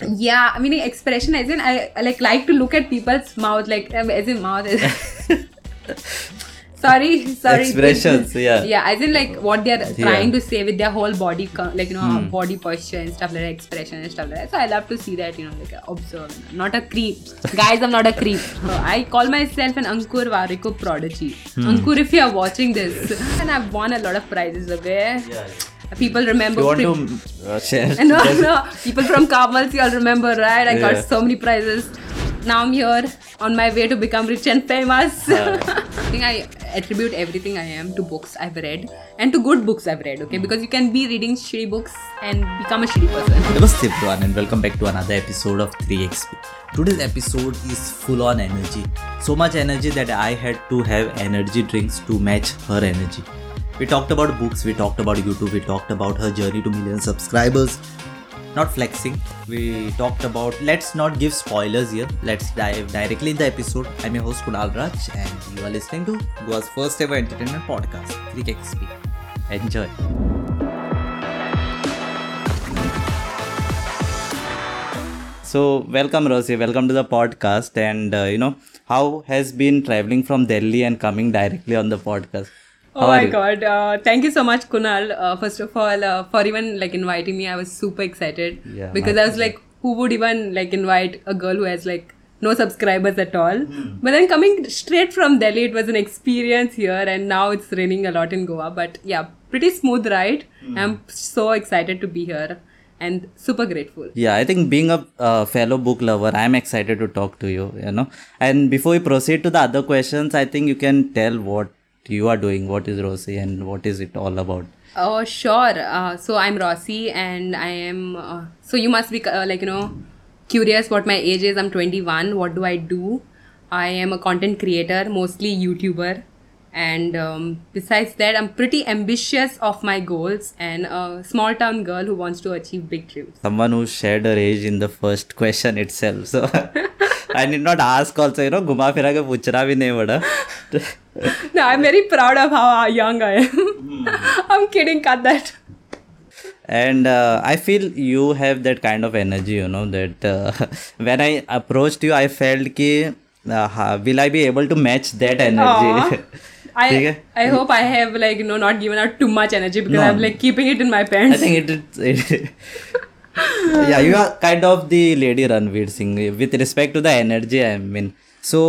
Yeah, I mean expression as in I, like like to look at people's mouth like um, as in mouth. Sorry, sorry. Expressions, yeah. Yeah, as in like what they are Yeah. trying to say with their whole body, like you know, Hmm. body posture and stuff like that, expression and stuff like that. So I love to see that, you know, like observe. Not a creep, guys. I'm not a creep. So I call myself an Ankur Warikoo prodigy. Hmm. Ankur, if you are watching this, and I've won a lot of prizes. Okay, people remember. You want to uh, share? no, no. People from Kamals, you all remember, right? I Yeah. got so many prizes. Now I'm here on my way to become rich and famous. I think I attribute everything I am to books I've read and to good books I've read, okay? Hmm. Because you can be reading shitty books and become a shitty person. Namaste everyone and welcome back to another episode of 3XP. Today's episode is full on energy. So much energy that I had to have energy drinks to match her energy. We talked about books, we talked about YouTube, we talked about her journey to million subscribers. Not flexing. We talked about let's not give spoilers here. Let's dive directly in the episode. I'm your host Kunal Raj and you are listening to Goa's first ever entertainment podcast, 3XP. Enjoy. So welcome Rosie, welcome to the podcast. And uh, you know how has been traveling from Delhi and coming directly on the podcast. How Oh my you? god! Uh, thank you so much, Kunal. Uh, first of all, uh, for even like inviting me, I was super excited Yeah, because I was like, who would even like invite a girl who has like no subscribers at all? Hmm. But then coming straight from Delhi, it was an experience here, and now it's raining a lot in Goa. But yeah, pretty smooth ride. Hmm. I'm so excited to be here and super grateful. Yeah, I think being a uh, fellow book lover, I'm excited to talk to you. You know, and before we proceed to the other questions, I think you can tell what you are doing. What is Rossi and what is it all about? Oh, sure. Uh, so I'm Rossi, and I am. Uh, so you must be uh, like you know curious what my age is. I'm 21. What do I do? I am a content creator, mostly YouTuber, and um, besides that, I'm pretty ambitious of my goals and a small town girl who wants to achieve big dreams. Someone who shared her age in the first question itself. So I did not ask also, you know, Guma Fira ka puchna bhi nahi bada. no, I'm very proud of how young I am. Hmm. I'm kidding, cut that and uh, i feel you have that kind of energy you know that uh, when i approached you i felt ki uh, will i be able to match that energy I है? I hope I have like you know not given out too much energy because No. I'm like keeping it in my i pants. think it, it yeah you are kind of the lady ranveer singh with respect to the energy i mean so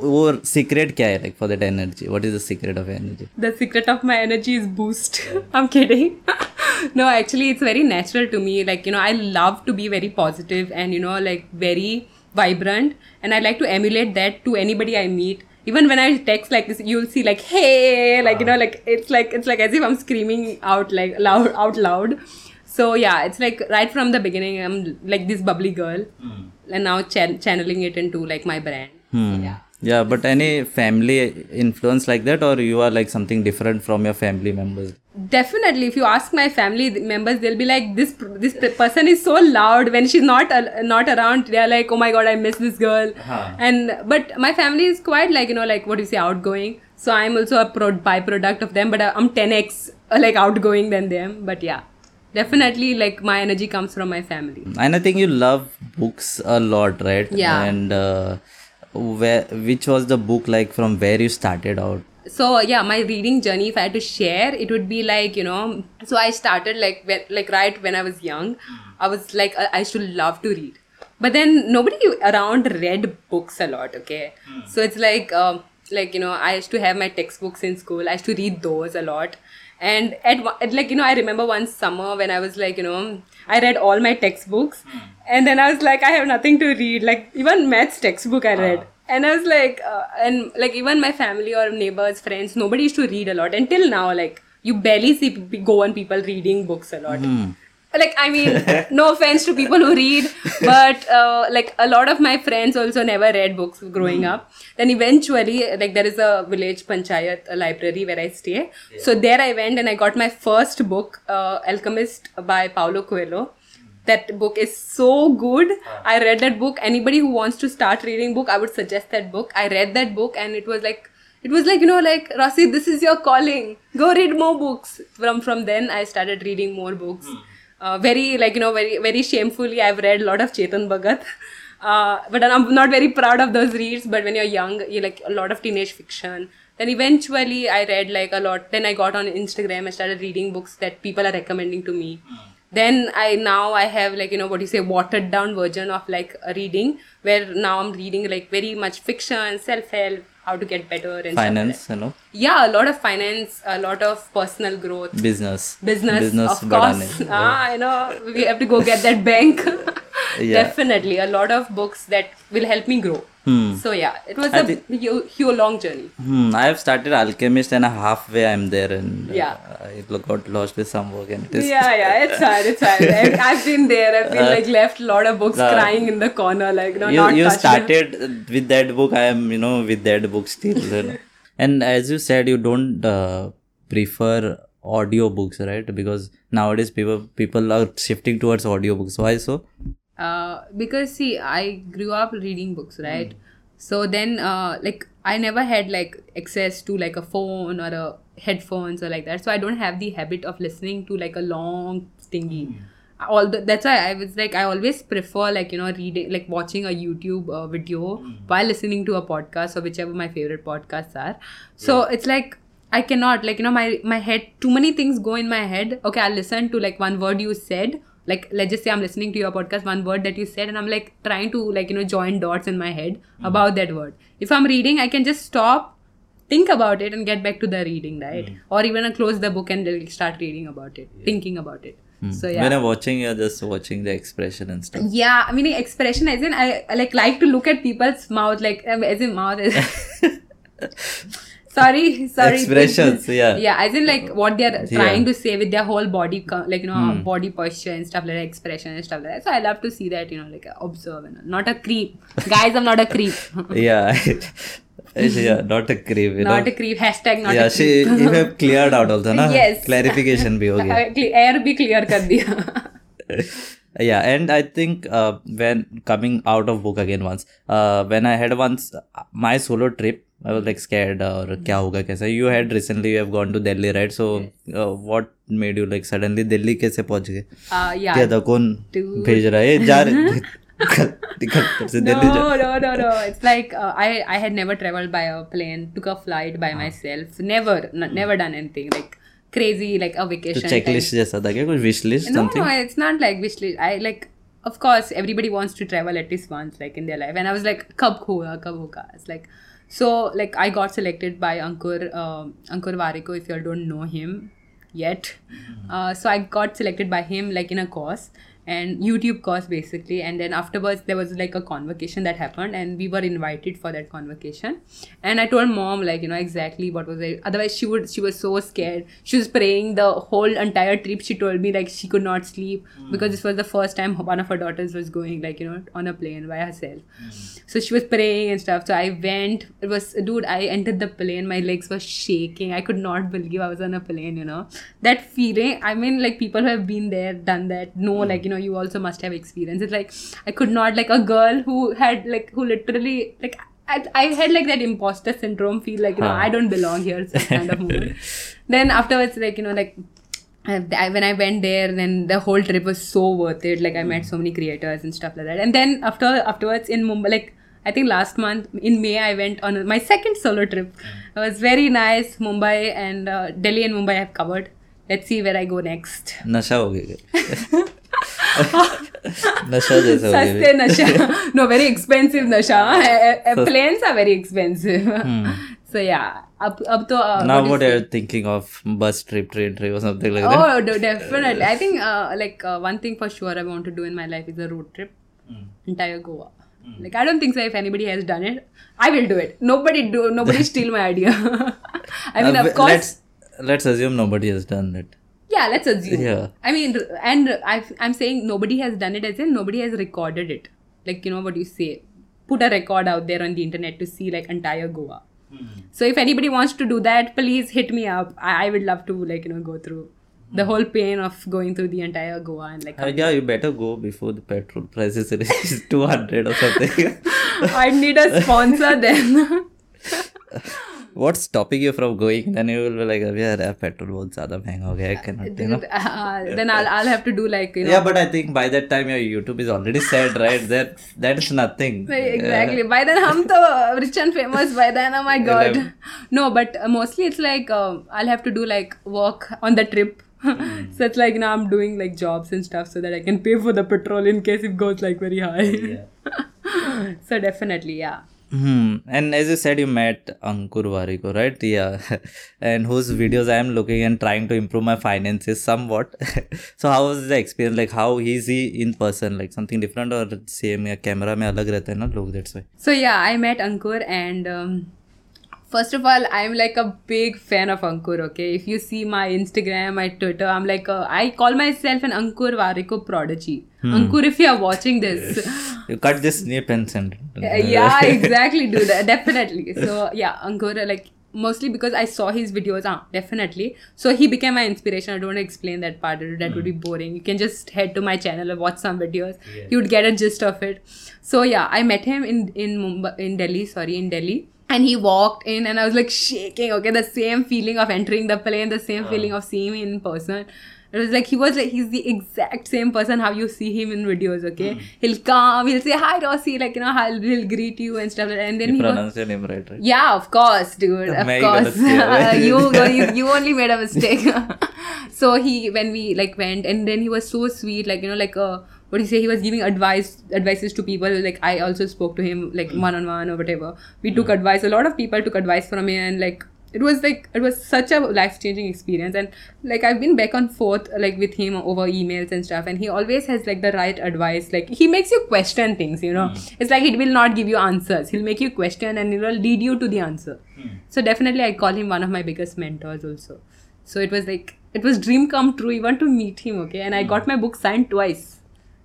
वो secret क्या है like for that energy what is the secret of energy The secret of my energy is boost. I'm kidding. no, actually, it's very natural to me. Like, you know, I love to be very positive and, you know, like very vibrant. And I like to emulate that to anybody I meet. even when I text like this, you'll see like, hey, like, you know, like it's like, it's like as if I'm screaming out like loud, out loud. So yeah, it's like right from the beginning, I'm like this bubbly girl. And now chan- channeling it into like my brand. Hmm. yeah but any family influence like that or you are like something different from your family members Definitely, if you ask my family members, they'll be like, "This this person is so loud when she's not al- not around." They're like, "Oh my god, I miss this girl." Huh. And but my family is quite like you know like what do you say outgoing. So I'm also a pro- byproduct of them, but I'm 10x uh, like outgoing than them. But yeah, definitely like my energy comes from my family. and i think you love books a lot right Yeah. and uh, where which was the book like from where you started out so yeah my reading journey if i had to share it would be like you know so i started like when, like right when i was young i was like i to love to read. But then nobody around read books a lot okay? Hmm. So it's like um, like you know i used to have my textbooks in school. I used to read those a lot. And at, at like you know i remember one summer when i was like you know i read all my textbooks. Hmm. And then i was like i have nothing to read. Like even maths textbook i ah. read and i was like uh, and like even my family or neighbors friends nobody used to read a lot. Until now like you barely see p- Goan people reading books a lot. Like i mean no offense to people who read but uh, like a lot of my friends also never read books growing up. Then eventually like there is a village panchayat a library where i stay. So there i went and i got my first book uh, alchemist by paulo coelho that book is so good i read that book anybody who wants to start reading book i would suggest that book i read that book and it was like it was like you know like Rasi, this is your calling go read more books from from then i started reading more books Uh, very like you know very very shamefully I've read a lot of Chetan Bhagat. Uh, but I'm not very proud of those reads. But when you're young, you like a lot of teenage fiction. Then eventually I read like a lot. Then I got on Instagram. I started reading books that people are recommending to me then i now i have like you know what do you say watered down version of like reading where now i'm reading like very much fiction self-help how to get better and finance like you know yeah a lot of finance a lot of personal growth. Business. Business business of course. ah, you know. We have to go get that bank. Yeah. definitely a lot of books that will help me grow. Hmm. So yeah, it was I a hu- huge long journey. Hmm, I have started Alchemist and a halfway I'm there and uh, Yeah. I got lost with some work and it is Yeah, yeah, it's hard, it's hard. I've, I've been there. I've been like left a lot of books uh, crying in the corner, like no, you, not you started with that book I am you know with that book still you know. and as you said you don't uh, prefer audio books right because nowadays people people are shifting towards audio books why so uh, because see i grew up reading books right? So then uh, like i never had like access to like a phone or a headphones or like that. So i don't have the habit of listening to like a long thingy. All the, that's why i was like i always prefer like you know reading like watching a youtube uh, video while listening to a podcast or whichever my favorite podcasts are. So it's like I cannot like you know my my head too many things go in my head. Okay, I'll listen to like one word you said. Like let's just say I'm listening to your podcast, one word that you said, and I'm like trying to like you know join dots in my head hmm. about that word. If I'm reading, I can just stop, think about it, and get back to the reading, right? Hmm. Or even I close the book and like, start reading about it, thinking about it. Hmm. So yeah. when I'm watching you're just watching the expression and stuff yeah, I mean expression as in I, I like like to look at people's mouth like um, as in mouth as sorry sorry expressions yeah yeah as in like what they're trying yeah. to say with their whole body like you know hmm. body posture and stuff like that expression and stuff like that so i love to see that you know like observe and not a creep guys i'm not a creep yeah yeah, not a creep. You not know? a creep. Hashtag not yeah, a creep. She, you have cleared out also, na? Yes. Clarification bhi ho. Air bhi clear kar diya. yeah and i think uh, when coming out of book again once uh, when i had once uh, my solo trip i was like scared और क्या होगा कैसा you had recently you have gone to delhi right so uh, what made you like suddenly Delhi कैसे पहुँच गए uh, yeah क्या था कौन Dude. भेज रहा है जा रहे निकल से दिल्ली जा No, no, no, no. It's like uh, I I had never traveled by a plane, took a flight by myself. Never, n- never done anything like crazy, like a तो vacation. चेकलिस्ट जैसा था क्या कुछ wish list No, something no, it's not like wish list. I like, of course, everybody wants to travel at least once, like in their life. And I was like, kab hoga, kab hoga. It's like, so like I got selected by Ankur, um Ankur Warikoo. If you all don't know him yet, uh, so I got selected by him like in a course and YouTube course basically. And then afterwards there was like a convocation that happened, and we were invited for that convocation. And I told mom like you know exactly what was it. Otherwise she would she was so scared. She was praying the whole entire trip. She told me like she could not sleep hmm. because this was the first time one of her daughters was going like you know on a plane by herself. Hmm. So she was praying and stuff. So I went. It was dude. I entered the plane. My legs were shaking. I could not believe I was on a plane. You know that feeling. I mean, like people who have been there, done that, know like you know you also must have experience. It's like I could not like a girl who had like who literally like. I, I had like that imposter syndrome feel like you know I don't belong here such kind of mood. then afterwards like you know like I, I- when I went there, then the whole trip was so worth it. Like I met so many creators and stuff like that. And then after afterwards in Mumbai, like I think last month in May, I went on my second solo trip. It was very nice. Mumbai and uh, Delhi and Mumbai I have covered. Let's see where I go next. नशा nasha nasha no very expensive nasha planes are very expensive. Hmm. so yeah. Up, up to uh, now what, what you thinking of bus trip train trip or something like that? Oh no, definitely. I think uh, like uh, one thing for sure i want to do in my life is a road trip. Mm. entire goa. Mm. like i don't think so if anybody has done it i will do it. Nobody do nobody steal my idea. I mean uh, of course let's, let's assume nobody has done it yeah, let's assume. Yeah. I mean, and i I'm saying nobody has done it as in nobody has recorded it. Like you know what you say, put a record out there on the internet to see like entire Goa. So if anybody wants to do that, please hit me up. I, I would love to like you know go through the whole pain of going through the entire Goa and like Uh, yeah you better go before the petrol prices is 200 or something I need a sponsor then. what's stopping you from going? Then you will be like, yeah, यार petrol बहुत ज़्यादा महंगा हो गया I cannot, you know. Uh, then I'll, I'll have to do like, you know. Yeah, but I think by that time your YouTube is already set, right? That that is nothing. exactly. By then, I'm so rich and famous. By then, oh my god. No, but uh, mostly it's like uh, I'll have to do like work on the trip. so it's like now I'm doing like jobs and stuff so that I can pay for the petrol in case it goes like very high. so definitely, yeah. Hmm. And as you said, you met Ankur Variko, right? Yeah. and whose videos I am looking and trying to improve my finances somewhat. so how was the experience? Like how is he in person? Like something different or same? या camera mein alag rehte hai na log. that's why. So yeah, I met Ankur and um, first of all, I'm like a big fan of Ankur. Okay, if you see my Instagram, my Twitter, I'm like a, I call myself an Ankur Warikoo prodigy. Ankur, if you are watching this, You cut this snip and send. it. yeah, exactly, dude, definitely. So yeah, Ankur, like mostly because I saw his videos, ah, definitely. So he became my inspiration. I don't want to explain that part. That would be boring. You can just head to my channel and watch some videos. You would get a gist of it. So yeah, I met him in in Mumbai, in Delhi. Sorry, in Delhi and he walked in and i was like shaking okay the same feeling of entering the plane the same uh. feeling of seeing him in person it was like he was like he's the exact same person how you see him in videos. Okay, mm. he'll come, he'll say hi, Rossi, like you know, he'll, he'll greet you and stuff. Like and then you he pronounced your name right, right? Yeah, of course, dude. Of course, you, you you only made a mistake. so he when we like went and then he was so sweet, like you know, like a what do you say? He was giving advice advices to people. Like I also spoke to him like one on one or whatever. We hmm. took advice. A lot of people took advice from him and like. It was like it was such a life changing experience, and like I've been back and forth like with him over emails and stuff, and he always has like the right advice. Like he makes you question things, you know. Hmm. It's like he will not give you answers; he'll make you question and he will lead you to the answer. Hmm. So definitely, I call him one of my biggest mentors also. So it was like it was dream come true even to meet him. Okay, and I got my book signed twice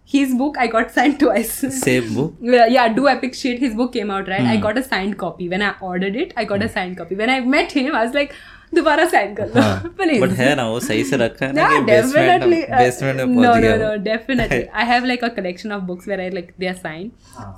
His book I got signed twice. Same book. Yeah, yeah, do epic shit. His book came out right. I got a signed copy when I ordered it. I got a signed copy. When I met him, I was like, दोबारा sign कर लो हाँ. please. But है ना वो सही से रखा है ना Yeah, कि basement definitely. uh, basement में no, पहुंच no, गया no, वो. definitely. I have like a collection of books where I like they are signed.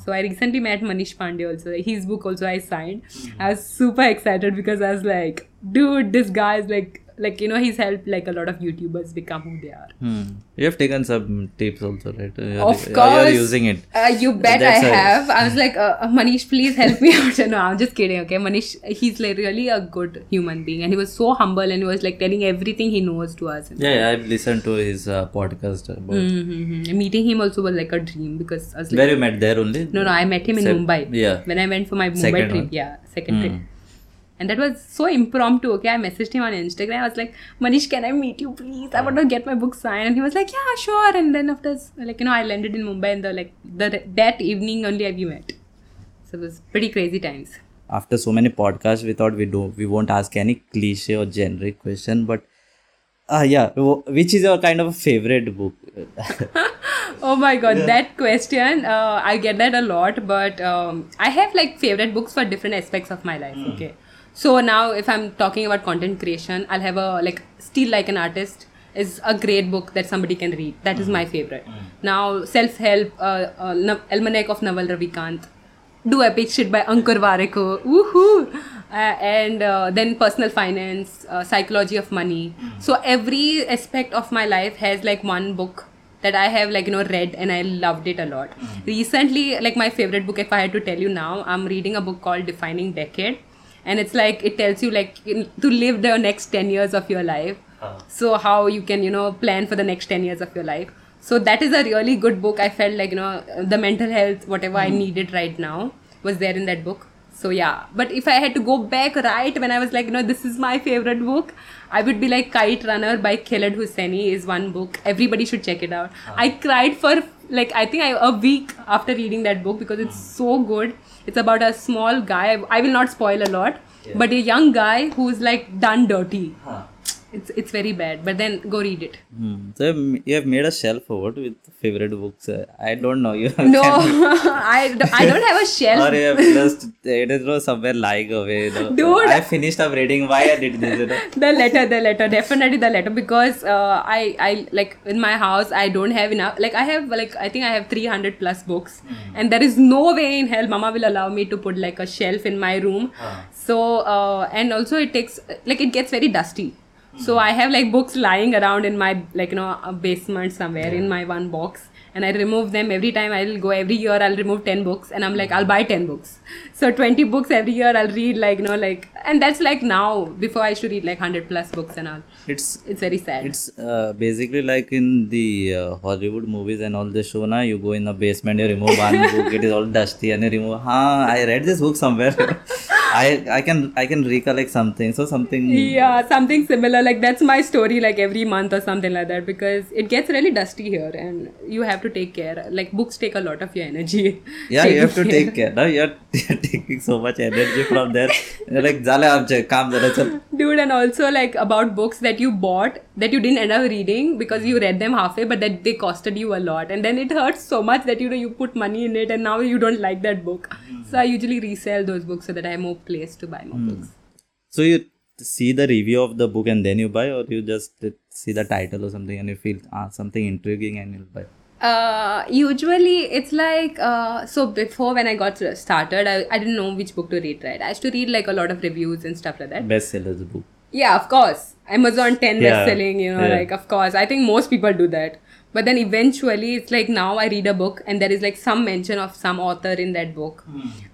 So I recently met Manish Pandey also. His book also I signed. I was super excited because I was like, dude, this guy is like, like you know, he's helped like a lot of YouTubers become who they are. Hmm. You have taken some tips also, right? You're, Of you're using it. Uh, you bet That's I have. I was like, uh, uh, Manish, please help me out. no, I'm just kidding. Okay, Manish, he's like really a good human being, and he was so humble, and he was like telling everything he knows to us. Yeah, yeah, I've listened to his uh, podcast about Mm-hmm. Meeting him also was like a dream because I was like, where you met there only. no, no, I met him in Sep- Mumbai. yeah. When I went for my Mumbai Second trip, one. yeah, second Hmm. trip. And that was so impromptu. Okay, I messaged him on Instagram. I was like, Manish, can I meet you, please? I want to get my book signed. And he was like, Yeah, sure. And then after, like, you know, I landed in Mumbai, and the like the that evening only we met. So it was pretty crazy times. After so many podcasts, we thought we do we won't ask any cliche or generic question, but uh, yeah, which is your kind of favorite book? Oh my god, that question, uh, I get that a lot, but um, I have like favorite books for different aspects of my life. Okay, so now if I'm talking about content creation, I'll have a like Steal Like an Artist is a great book that somebody can read. That is my favorite. Now, self help, uh, uh, Almanac of Naval Ravikant, Do Epic Shit by Ankur Warikoo, woohoo! Uh, and uh, then personal finance, uh, psychology of money. So every aspect of my life has like one book that I have like you know read and I loved it a lot. Recently, like my favorite book, if I had to tell you now, I'm reading a book called Defining Decade, and it's like it tells you like in- to live the next ten years of your life. Uh-huh. So how you can you know plan for the next ten years of your life. So that is a really good book. I felt like you know the mental health, whatever I hmm. needed right now, was there in that book. So yeah, but if I had to go back right when I was like, you know, this is my favorite book, I would be like Kite Runner by Khaled Hosseini is one book. Everybody should check it out. Uh-huh. I cried for like I think I, a week after reading that book because it's so good. It's about a small guy. I will not spoil a lot, but a young guy who's like done dirty. It's it's very bad. But then go read it. Hmm. So you have- made a shelf what with favorite books. Uh, I don't know you. No, I, don't have a shelf. or you have just it is no somewhere lying away. You know. Dude. I finished up reading. Why I did this? You know? the letter the letter definitely the letter because uh, i i like in my house i don't have enough like i have like i think i have 300 plus books and there is no way in hell mama will allow me to put like a shelf in my room So uh, and also it takes like it gets very dusty. So I have like books lying around in my like you know a basement somewhere in my one box, and I remove them every time. I'll go every year. I'll remove ten books, and I'm like I'll buy ten books. So twenty books every year. I'll read like you know like, and that's like now. Before I used to read like hundred plus books and all. it's It's very sad. it's uh, basically like in the uh, hollywood movies and all the show now you go in the basement you remove one book it is all dusty and you remove huh i read this book somewhere I I can I can recollect something. So something Yeah, something similar. Like that's my story like every month or something like that because it gets really dusty here and you have to take care. Like books take a lot of your energy. Yeah, you have to care. take care. Now you're, you're taking so much energy from there. Like Dude and also like about books that you bought that you didn't end up reading because you read them halfway but that they costed you a lot. And then it hurts so much that you know you put money in it and now you don't like that book. So i usually resell those books so that i have more place to buy more books. So you see the review of the book and then you buy or you just see the title or something and you feel ah, something intriguing and you'll buy? Uh usually it's like uh so before when i got started I, I didn't know which book to read right? I used to read like a lot of reviews and stuff like that. Bestsellers book yeah of course. Amazon 10 Yeah. best selling you know Yeah. like of course. I think most people do that. But then eventually it's like now i read a book and there is like some mention of some author in that book.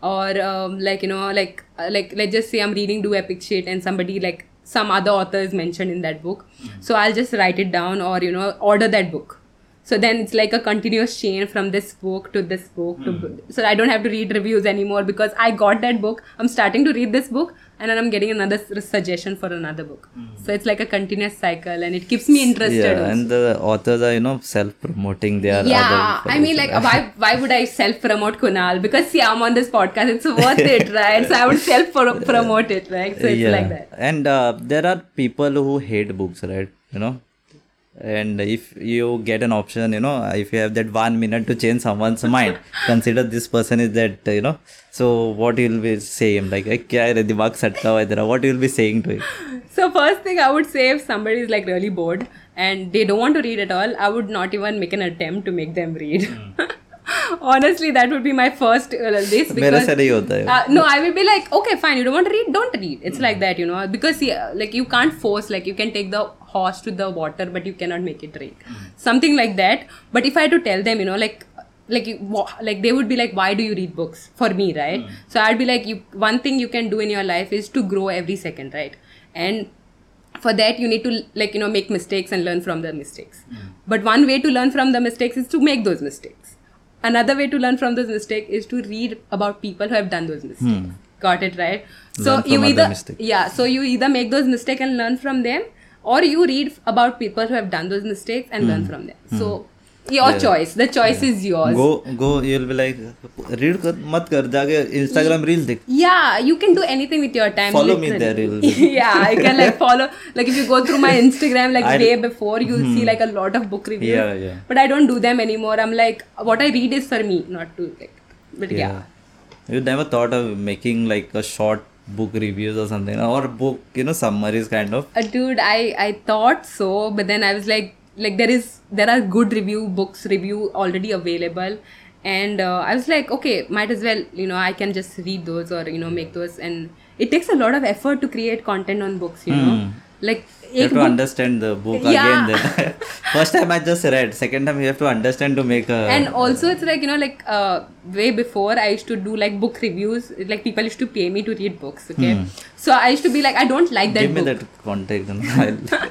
Or um, like you know like uh, like let's just say i'm reading do epic shit and somebody like some other author is mentioned in that book. So i'll just write it down or you know order that book so then it's like a continuous chain from this book to this book to so I don't have to read reviews anymore because I got that book. I'm starting to read this book and then I'm getting another s- suggestion for another book. So it's like a continuous cycle and it keeps me interested. yeah also. and the authors are you know self-promoting their yeah, I mean, like, why why would I self promote Kunal? Because see, I'm on this podcast. It's worth it, right? So I would self promote it, right? So it's yeah like that. and uh, there are people who hate books right you know and if you get an option you know if you have that one minute to change someone's mind consider this person is that you know. So what you'll be saying like what you'll be saying to him? So first thing i would say if somebody is like really bored and they don't want to read at all i would not even make an attempt to make them read. Mm. honestly that would be my first uh, this because uh, no i will be like okay fine you don't want to read? Don't read. It's like that you know because yeah, like you can't force like you can take the horse to the water but you cannot make it drink something like that. But if i had to tell them you know like like you, like they would be like why do you read books? For me right? Mm. so i'd be like you one thing you can do in your life is to grow every second right? And for that you need to like you know make mistakes and learn from the mistakes. But one way to learn from the mistakes is to make those mistakes another way to learn from those mistakes is to read about people who have done those mistakes. Got it right? So Learn from you either yeah so you either make those mistakes and learn from them or you read about people who have done those mistakes and learn from them. So your choice. The choice is yours. Go go you'll be like read kar, mat kar jaage instagram reels dekh. Yeah you can do anything with your time. Follow me there yeah I can like follow like if you go through my instagram like day before you'll see hmm. like a lot of book reviews. Yeah, yeah. but i don't do them anymore. I'm like what i read is for me not to like but yeah, you never thought of making like a short book reviews or something? Or book you know summaries kind of? Uh, dude i i thought so but then i was like like there is there are good review books review already available. And uh, i was like okay might as well you know i can just read those or you know make those. And it takes a lot of effort to create content on books you know. Like you have to book understand the book Yeah. again then. First time i just read second time you have to understand to make a and also it's like you know like uh, way before i used to do like book reviews. Like people used to pay me to read books okay? So i used to be like i don't like that Hmm. give me book. that contact and I'll,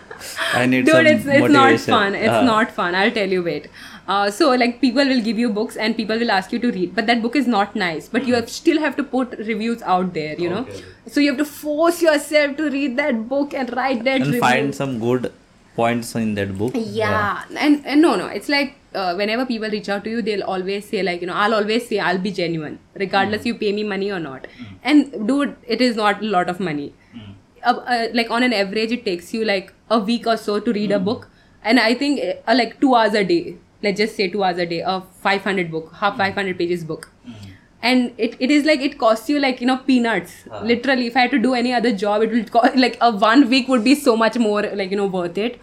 i need dude some it's, it's not fun. It's Ah. not fun. I'll tell you wait. Uh, so like people will give you books and people will ask you to read but that book is not nice. But you have, still have to put reviews out there you know? Okay. so you have to force yourself to read that book and write that and review. find some good points in that book. Yeah. And, and no no. It's like uh, whenever people reach out to you they'll always say like you know i'll always say i'll be genuine regardless you pay me money or not. And dude it is not a lot of money. Uh, uh, like on an average it takes you like a week or so to read a book. And i think uh, like two hours a day. Let's just say two hours a day a 500 book half 500 pages book and it, it is like it costs you like you know peanuts Ah. literally if i had to do any other job it will cost like a one week would be so much more like you know worth it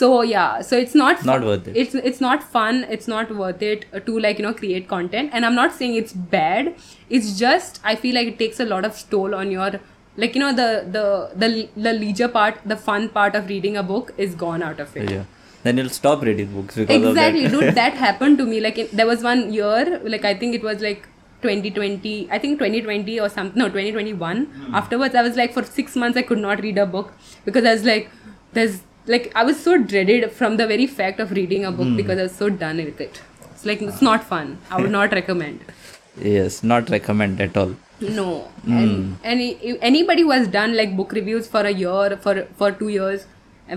so yeah so it's not Hmm. Not worth it. it's it's not fun it's not worth it to like you know create content and i'm not saying it's bad it's just i feel like it takes a lot of toll on your like you know the the the the leisure part the fun part of reading a book is gone out of it Yeah. Then you'll stop reading books because exactly of that. dude that happened to me like in, there was one year like i think it was like 2020 i think 2020 or something no 2021 Hmm. afterwards i was like for six months i could not read a book because i was like there's like i was so dreaded from the very fact of reading a book Hmm. because i was so done with it it's like it's not fun i would not recommend yes, not recommend at all. no and any anybody who has done like book reviews for a year for for two years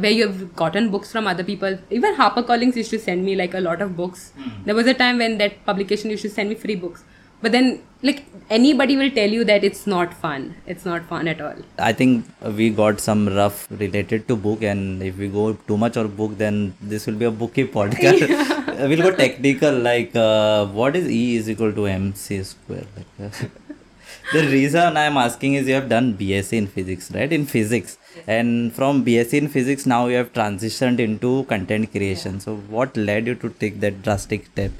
where you have gotten books from other people even harpercollins used to send me like a lot of books Hmm. there was a time when that publication used to send me free books but then like anybody will tell you that it's not fun. It's not fun at all. I think we got some rough related to book and if we go too much on book then this will be a bookie podcast. Yeah. we'll go technical like uh, what is e is equal to mc square? Like, uh, the reason i'm asking is you have done bsc in physics right? In physics. Yes. and from bsc in physics now you have transitioned into content creation. Yeah. so what led you to take that drastic step?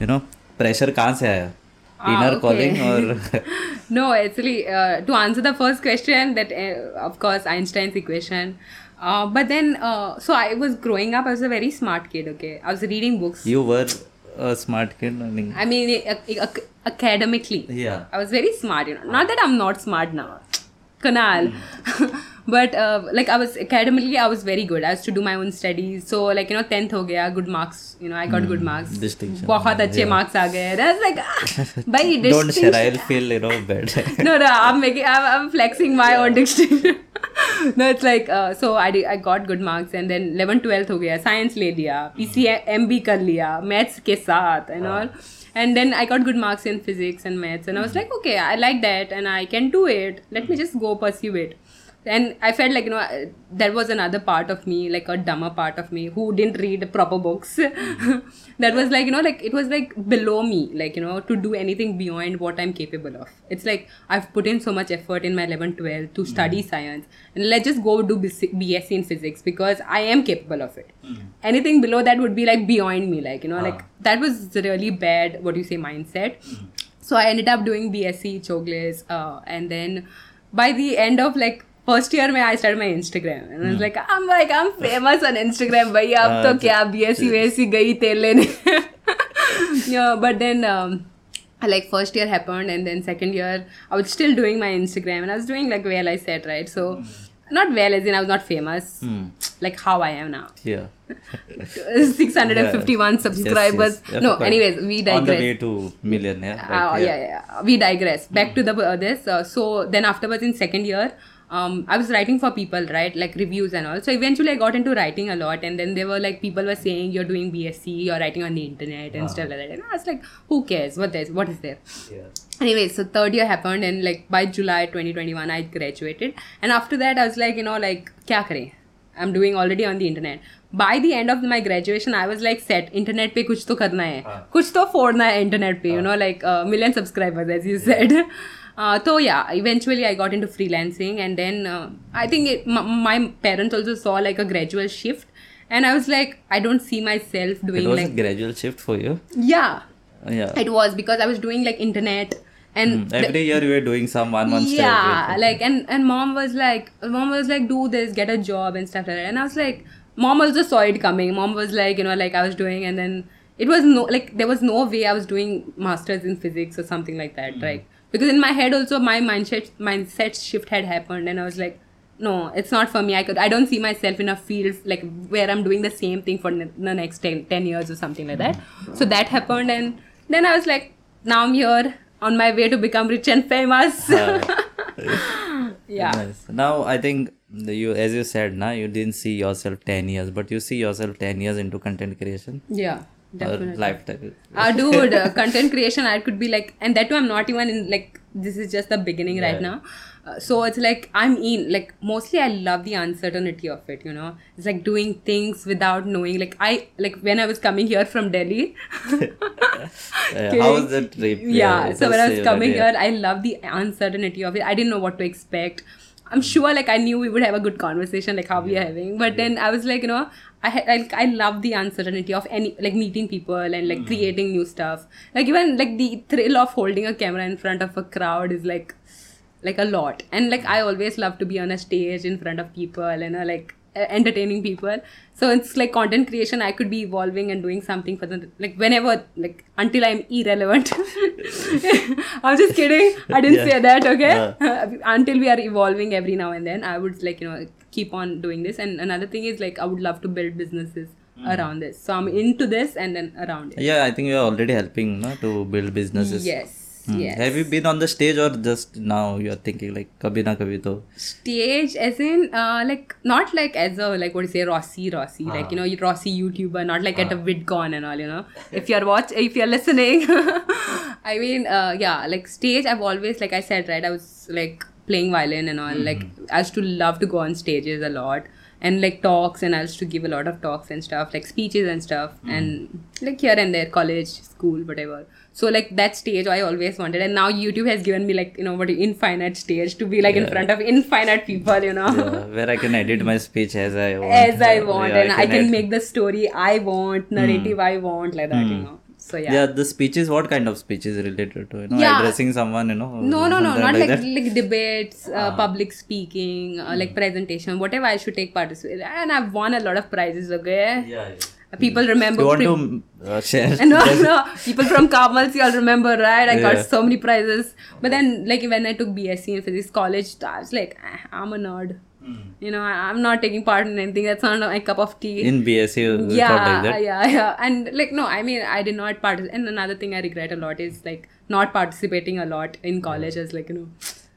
You know pressure can't say Ah, Inner okay. calling or no actually uh, to answer the first question that uh, of course einstein's equation uh, but then uh, so i was growing up i was a very smart kid okay i was reading books you were a smart kid? I mean, I mean, ac- ac- academically, yeah. I was very smart. You know, not that I'm not smart now, Kunal but but like I was academically I was very good I to do my own studies so like you know tenth हो गया good marks you know I got good marks बहुत अच्छे marks आ गए like भाई don't share I will feel you know bad no no I am making I am flexing my own dictionary no, it's like uh, so I did, I got good marks and then 11 12 हो गया science ले लिया PC MB कर लिया maths के साथ and all and then I got good marks in physics and maths and I was like okay I like that and I can do it let me just go pursue it And I felt like you know that was another part of me, like a dumber part of me who didn't read proper books. that was like you know like it was like below me, like you know to do anything beyond what I'm capable of. It's like I've put in so much effort in my 11, 12 to study mm. science, and let's just go do BSc in physics because I am capable of it. Mm. Anything below that would be like beyond me, like you know ah. like that was really bad. What do you say mindset? Mm. So I ended up doing BSc Chowgule's, uh, and then by the end of like first year में I started my Instagram and I was like I'm like I'm famous on Instagram भाई अब तो क्या Uh, क्या BSc वैसी गई तेल लेने then um, like first year happened and then second year I was still doing my Instagram and I was doing like well I said right so mm. not well as in I was not famous Hmm. like how I am now Yeah. 651 yeah. subscribers Yes, yes. no anyways we digress On the way to million, yeah. uh, yeah. yeah, yeah. We digress. Back mm. to the uh, this. Uh, so then afterwards in second year, um, I was writing for people, right? Like reviews and all. So eventually I got into writing a lot, and then there were like people were saying you're doing BSc, you're writing on the internet and stuff like that. And I was like, who cares? What is what is there? Yeah. anyway so third year happened and like by july 2021 i graduated and after that i was like you know like kya kare i'm doing already on the internet by the end of my graduation i was like set internet पे कुछ तो करना है हाँ. कुछ तो फोड़ना है internet पे you know like uh, million subscribers as you said uh, so yeah eventually i got into freelancing and then uh, i think it, m- my parents also saw like a gradual shift and i was like i don't see myself It doing was like a gradual shift for you. yeah. Yeah. it was because i was doing like internet and the- Every year you were doing some one month yeah like and and mom was like mom was like do this get a job and stuff like that. And i was like mom also saw it coming. Mom was like you know like i was doing and then it was no like there was no way i was doing masters in physics or something like that right because in my head also my mindset mindset shift had happened and i was like no it's not for me. I could i don't see myself in a field like where i'm doing the same thing for ne- the next 10, 10 years or something like that. So that happened and then i was like now i'm here on my way to become rich and famous. Yeah. Nice. Now I think you, as you said, now you didn't see yourself ten years, but you see yourself ten years into content creation. Yeah definitely. lifetime. uh, dude uh, content creation i could be like and that too i'm not even in like this is just the beginning right Yeah. now. Uh, so it's like i'm in like mostly i love the uncertainty of it you know? It's like doing things without knowing like i like when i was coming here from delhi. Uh, how was the trip? yeah so when i was coming that, here i love the uncertainty of it. I didn't know what to expect. I'm sure like i knew we would have a good conversation like how we are having but then i was like you know i like i love the uncertainty of any like meeting people and like creating new stuff. Like even like the thrill of holding a camera in front of a crowd is like like a lot. And like i always love to be on a stage in front of people and know like uh, entertaining people. So it's like content creation i could be evolving and doing something for the like whenever like until i'm irrelevant. I'm just kidding. I didn't Yeah. say that okay? Yeah. until we are evolving every now and then i would like you know keep on doing this. And another thing is like i would love to build businesses around this. So i'm into this and then around it. Yeah, I think you're already helping no, to build businesses. yes Hmm. yes. Have you been on the stage or just now you're thinking like kabhi na kabhi to? stage as in uh, like not like as a like what do you say Rossi Rossi. Like you know Rossi YouTuber not like at a VidCon and all you know. If you're watch if you're listening. I mean uh, yeah like stage I've always like I said right I was like playing violin and all like mm-hmm. I used to love to go on stages a lot and like talks and I used to give a lot of talks and stuff like speeches and stuff mm-hmm. and like here and there college school whatever. So like that stage I always wanted and now YouTube has given me like you know what infinite stage to be like in front of infinite people you know? Yeah, where I can edit my speech as I want. as I want Yeah, and I can edit- make the story I want narrative mm. I want like that you mm. know so yeah, Yeah. the speeches. What kind of speeches related to? You know, Yeah. addressing someone. You know. no no no not like that? like, debates uh, public speaking uh, like presentation whatever I should take part participate and I've won a lot of prizes okay Yeah. yeah. people remember You want to uh, share? no, no. People from Kamals, you all remember, right? I Yeah. got so many prizes. But then, like, when I took BSc in physics college, I was like, "Ah, I'm a nerd. Hmm. You know, I- I'm not taking part in anything. That's not my cup of tea. In BSU, yeah, like that. yeah, yeah. And, like, no, I mean, I did not participate. And another thing I regret a lot is, like, not participating a lot in college. As, like, you know,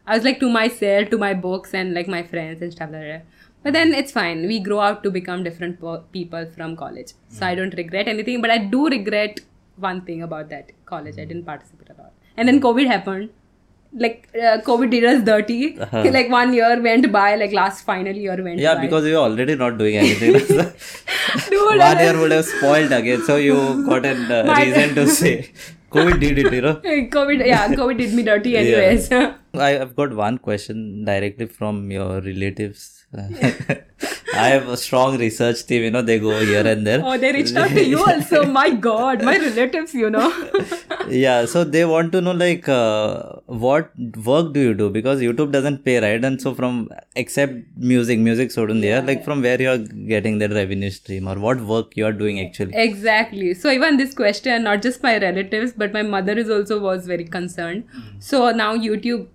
I was, like, to myself, to my books, and, like, my friends and stuff like that. But then it's fine. We grow up to become different po- people from college. So I don't regret anything. But I do regret one thing about that college. I didn't participate a lot. And then COVID happened. Like uh, COVID did us dirty. Uh-huh. like one year went by. Like last final year went Yeah, by. because you're already not doing anything. Dude, One year would have spoiled again, so you got a uh, reason to say COVID did it, you know. COVID, yeah, COVID did me dirty Yeah. anyways. I have got one question directly from your relatives. I have a strong research team, you know, they go here and there. oh, they reached out to you also. My God, my relatives, you know. yeah, so they want to know like uh, what work do you do because YouTube doesn't pay, right? And so from except music, music sodun there, like from where you are getting that revenue stream or what work you are doing actually. exactly. So even this question, not just my relatives, but my mother is also was very concerned. So now YouTube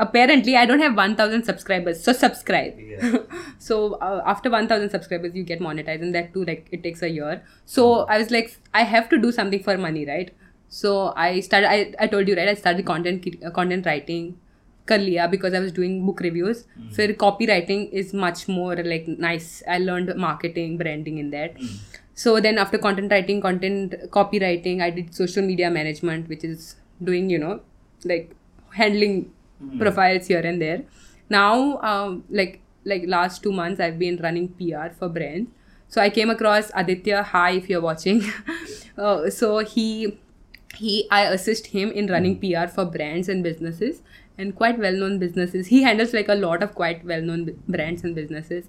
Apparently, I don't have 1000 subscribers, so subscribe. so uh, after 1000 subscribers, you get monetized, and that too, like it takes a year. So I was like, I have to do something for money, right? So I started. I, I told you right. I started content cre- uh, content writing. कर लिया because I was doing book reviews. फिर copywriting is much more like nice. I learned marketing, branding in that. So then after content writing, content copywriting, I did social media management, which is doing you know like handling profiles here and there. Now, um, like like last two months, I've been running PR for brands. So I came across Aditya. Hi, if you're watching. uh, so he he I assist him in running PR for brands and businesses and quite well-known businesses. He handles like a lot of quite well-known b- brands and businesses.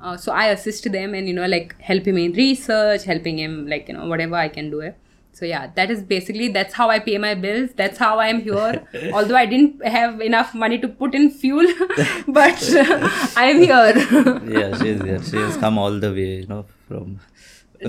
Uh, so I assist them and you know like help him in research, helping him like you know whatever I can do it. So yeah, that is basically that's how I pay my bills. That's how I am here. Although I didn't have enough money to put in fuel, but I am here. yeah, she's here. She has come all the way, you know, from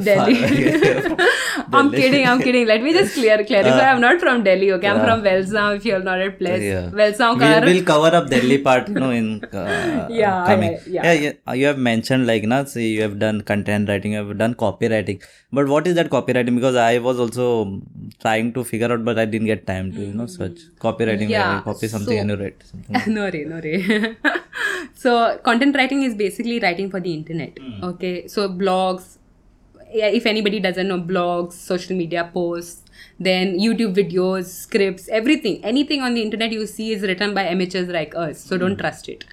Delhi. I'm Delhi. kidding. I'm kidding. Let me just clear clarify. I'm not from Delhi. Okay, I'm Uh, from Velsaam. If you're not at place, Yeah. Velsaam we'll, ka we'll cover up Delhi part, you know, in uh, Yeah, coming. yeah, yeah. yeah, You have mentioned like, na, see, you have done content writing, you have done copywriting. But what is that copywriting? Because I was also trying to figure out, but I didn't get time to, you know, search copywriting. Yeah, copy something so- and you write something. no re, no re. so content writing is basically writing for the internet. Okay, so blogs. If anybody doesn't know blogs, social media posts, then YouTube videos, scripts, everything, anything on the internet you see is written by amateurs like us. So don't trust it.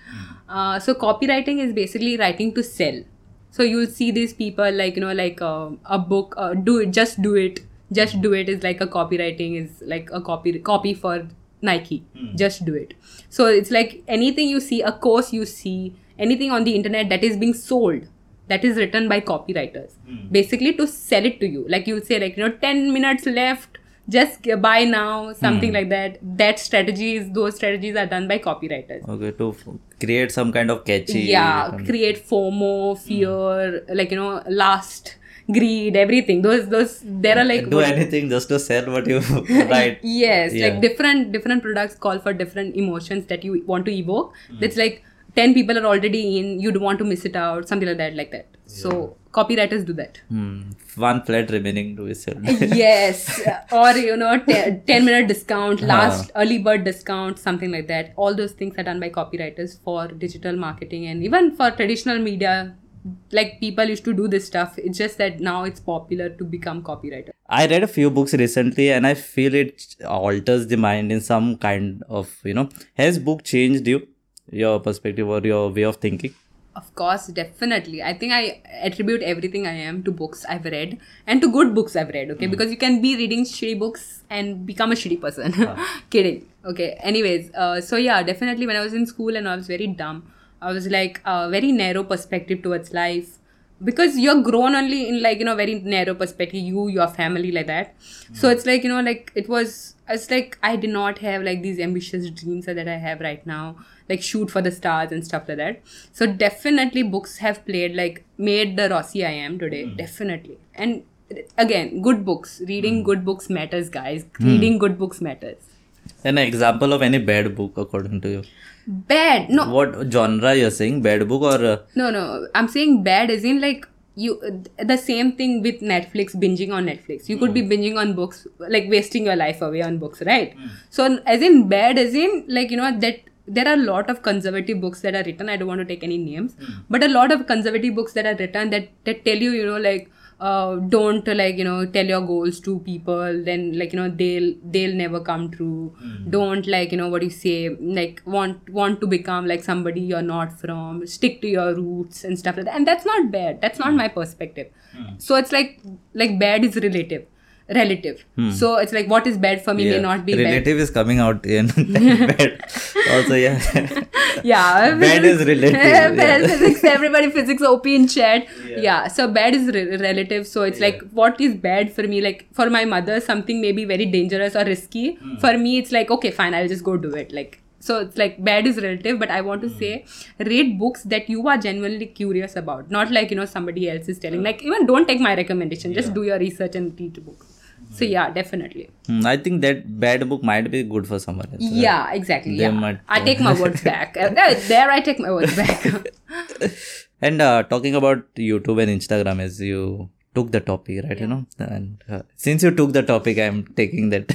Uh, so copywriting is basically writing to sell. So you'll see these people like you know like uh, a book, uh, do it, just do it, just do it is like a copywriting is like a copy copy for Nike. Just do it. So it's like anything you see, a course you see, anything on the internet that is being sold, that is written by copywriters, hmm. basically to sell it to you. Like you'll say like you know ten minutes left. just buy now something hmm. like that that strategies those strategies are done by copywriters Okay, to f- create some kind of catchy. yeah create fomo hmm. fear like you know last greed everything those those there are like do what- anything just to sell what you write. yes Yeah. like different different products call for different emotions that you want to evoke Hmm. that's like 10 people are already in you don't want to miss it out something like that like that. So copywriters do that. Hmm. One flat remaining to be sold. yes. Or you know te- 10 minute discount last early bird discount something like that. All those things are done by copywriters for digital marketing and even for traditional media. Like people used to do this stuff. It's just that now it's popular to become copywriter. I read a few books recently and I feel it alters the mind in some kind of, you know, has book changed you, your perspective or your way of thinking? Of course, definitely. I think I attribute everything I am to books I've read and to good books I've read, okay? Because you can be reading shitty books and become a shitty person. Kidding. Okay. Anyways, uh, so yeah, definitely when I was in school and I was very dumb, I was like a very narrow perspective towards life. Because you're grown only in like, you know, very narrow perspective, you, your family, like that. So it's like, you know, like it was it's like I did not have like these ambitious dreams that I have right now, like shoot for the stars and stuff like that. So definitely books have played like made the Rossi I am today. Hmm. Definitely. And again, good books. Reading hmm. good books matters, guys. Hmm. Reading good books matters. An example of any bad book according to you. Bad. No, What genre you're saying? Bad book or uh, no, no. I'm saying bad as in like you the same thing with Netflix binging on Netflix. You could be hmm. binging on books, like wasting your life away on books, right? Hmm. So as in bad, as in like you know that there are a lot of conservative books that are written. I don't want to take any names, hmm. but a lot of conservative books that are written that that tell you you know like uh, don't like you know tell your goals to people then like you know they'll they'll never come true. Mm-hmm. Don't like you know what you say like want want to become like somebody you're not from. Stick to your roots and stuff like that. And that's not bad. That's not mm. my perspective. Mm. So it's like like bad is relative relative. So it's like what is bad for me may not be bad. Relative is coming out in bad. Also, yeah. yeah. Bad is relative, bad yeah. physics everybody physics op in chat. Yeah, so bad is re- relative. So it's like what is bad for me? Like for my mother something may be very dangerous or risky. Hmm. for me it's like okay fine i'll just go do it. Like so it's like bad is relative but i want to Hmm. say read books that you are genuinely curious about. Not like you know somebody else is telling. Like even don't take my recommendation. Just do your research and read a book so yeah definitely Hmm, I think that bad book might be good for someone else. right? yeah, exactly. They Yeah. might- I take my words back. Uh, there, there I take my words back. And uh, talking about YouTube and Instagram, as you took the topic, right? You know, and uh, since you took the topic, I'm taking that.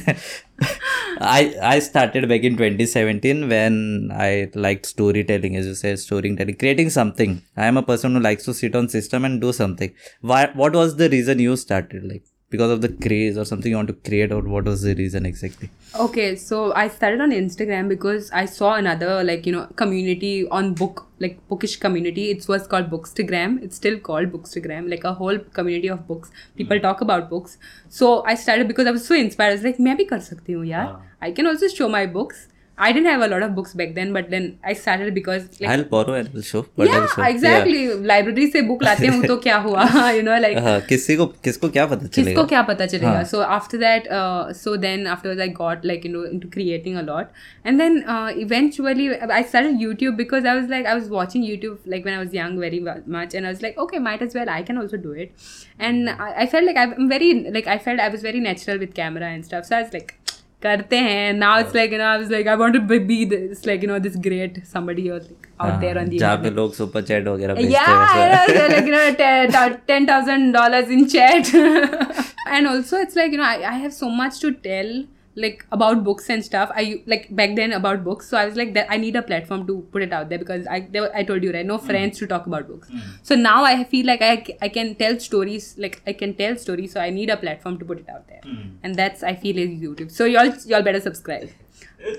I I started back in 2017 when I liked storytelling, as you said, storytelling, creating something. I am a person who likes to sit on system and do something. Why? What was the reason you started? Like because of the craze or something you want to create or what was the reason exactly. Okay so i started on instagram because i saw another like you know community on book like bookish community. It was called bookstagram. It's still called bookstagram like a whole community of books. People mm. talk about books. So i started because i was so inspired. I was like maybe kar sakti hu yaar. Ah. I can also show my books. I didn't have a lot of books back then, but then I started because like I'll borrow and I'll show. But I'll yeah, show. exactly. Library से book लाते हूँ तो क्या हुआ? you know like Yeah. हाँ, किसी को किसको क्या पता किसको चलेगा क्या पता चलेगा हाँ. so after that uh, so then afterwards I got like you know into creating a lot and then uh, eventually I started YouTube because I was like I was watching YouTube like when I was young very mu- much and I was like okay might as well I can also do it and I, I felt like I'm very like I felt I was very natural with camera and stuff so I was like करते हैं now it's like you know I was like I want to be, be this like you know this great somebody or like out हाँ, there on the जहाँ internet. पे लोग super chat वगैरह भेजते Yeah, हैं I वैसे। know, like, you know, te- ten thousand dollars in chat, and also it's like you know I, I have so much to tell like about books and stuff. I like back then about books, so I was like that I need a platform to put it out there because I there, I told you right, no friends to talk about books. So now I feel like I I can tell stories like I can tell stories, so I need a platform to put it out there, and that's I feel is YouTube. So y'all y'all better subscribe.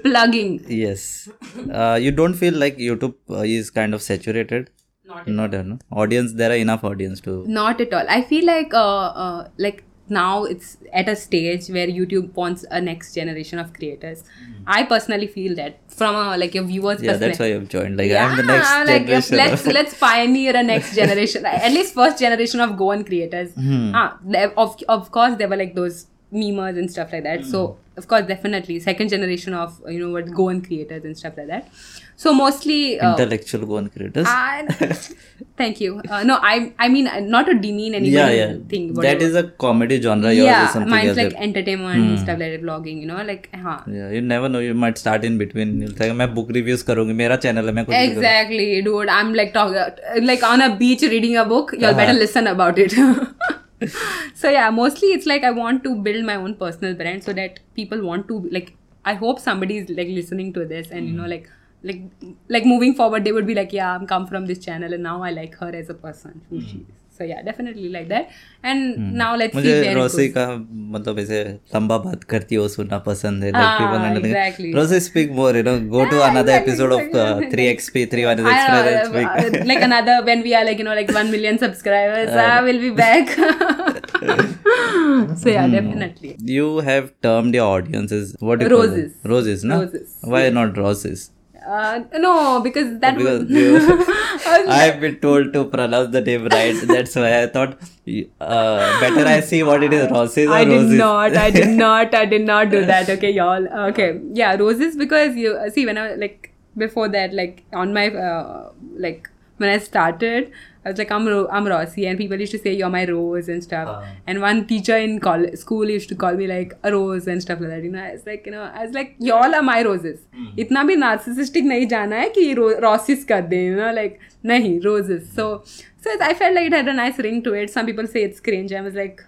Plugging. Yes. Uh, you don't feel like YouTube uh, is kind of saturated? Not Not, uh, no? Audience, there are enough audience to. Not at all. I feel like uh, uh like now it's at a stage where YouTube wants a next generation of creators. I personally feel that from a like your viewers' Hmm. Yeah, that's why you've joined. Like, yeah, I'm the next like if generation. let's let's pioneer a next generation, at least first generation of Goan creators. Hmm. Ah, of of course there were like those memers and stuff like that. So of course, definitely second generation of you know what Goan creators and stuff like that. So mostly. Uh, Intellectual Goan creators. I, thank you. Uh, no, I I mean uh, not to demean anybody. yeah, yeah. Thing, that whatever. is a comedy genre. Yours yeah, is something mine's else. like that- entertainment and stuff like that, vlogging. You know, like huh. yeah, you never know. You might start in between. You'll think मैं book reviews करूँगी. मेरा channel है मैं कुछ भी करूँगी. Exactly, dude. I'm like talking like on a beach reading a book. Y'all Uh-huh. better listen about it. so yeah, mostly it's like I want to build my own personal brand so that people want to like. I hope somebody is like listening to this and you Mm. know like like like moving forward they would be like yeah I'm come from this channel and now I like her as a person who she is. So yeah, definitely like that. And now let's see Mm. मुझे where it Rossi goes. का मतलब ऐसे लंबा बात करती हो सुनना पसंद है Ah, like people understand. exactly. Rossi speak more you know go to Ah, another exactly, episode of uh, exactly. 3xp 3 is I express know, and speak uh, like another when we are like you know like one million subscribers, I will be back. so yeah, definitely. you have termed your audience as what do you call them? Roses. roses no Roses. why not roses Uh, no, because that because would. you, I've been told to pronounce the name right. That's why I thought uh, better I see what it is, roses or I did roses. not. I did not. I did not do that. Okay, y'all. Okay, yeah, roses because you uh, see when I like before that like on my uh, like when I started, I was like I'm Ro- I'm Rossi, and people used to say you're my rose and stuff. Ah. And one teacher in college, school used to call me like a rose and stuff like that. You know, I was like you know I was like y'all are my roses. इतना भी narcissistic नहीं जाना है कि ro- roses कर दे. You know, like नहीं roses. So so I felt like it had a nice ring to it. Some people say it's cringe. I was like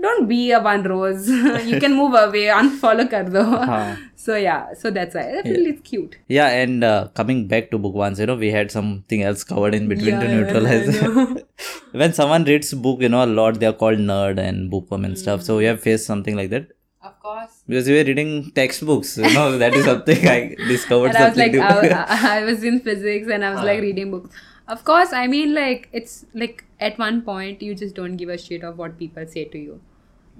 don't be a one rose. you can move away, unfollow kar do. हाँ. So yeah, so that's why I feel it's cute. Yeah, and uh, coming back to book ones, you know, we had something else covered in between Yeah, to neutralize. I when someone reads book, you know, a lot, they are called nerd and bookworm and stuff. Mm. So you have faced something like that. Of course. Because you were reading textbooks, you know, that is something I discovered And I was like. I, I was in physics and I was like reading books. Of course, I mean, like, it's like at one point you just don't give a shit of what people say to you.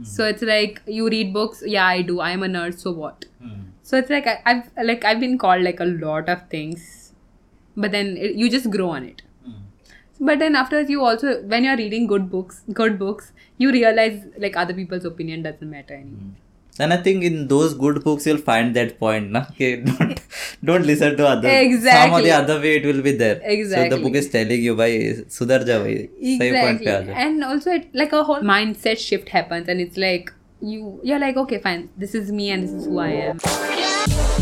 So it's like you read books. Yeah, I do. I'm a nerd. So what? Hmm. So it's like I, I've like I've been called like a lot of things, but then it, you just grow on it. Hmm. But then after you also when you're reading good books, good books, you realize like other people's opinion doesn't matter anymore and i think in those good books you'll find that point na? Okay, don't don't listen to other. exactly some or the other way it will be there. Exactly so the book is telling you by sudhar ja exactly. and also it, like a whole mindset shift happens and it's like you you're like okay fine this is me and this is who i am.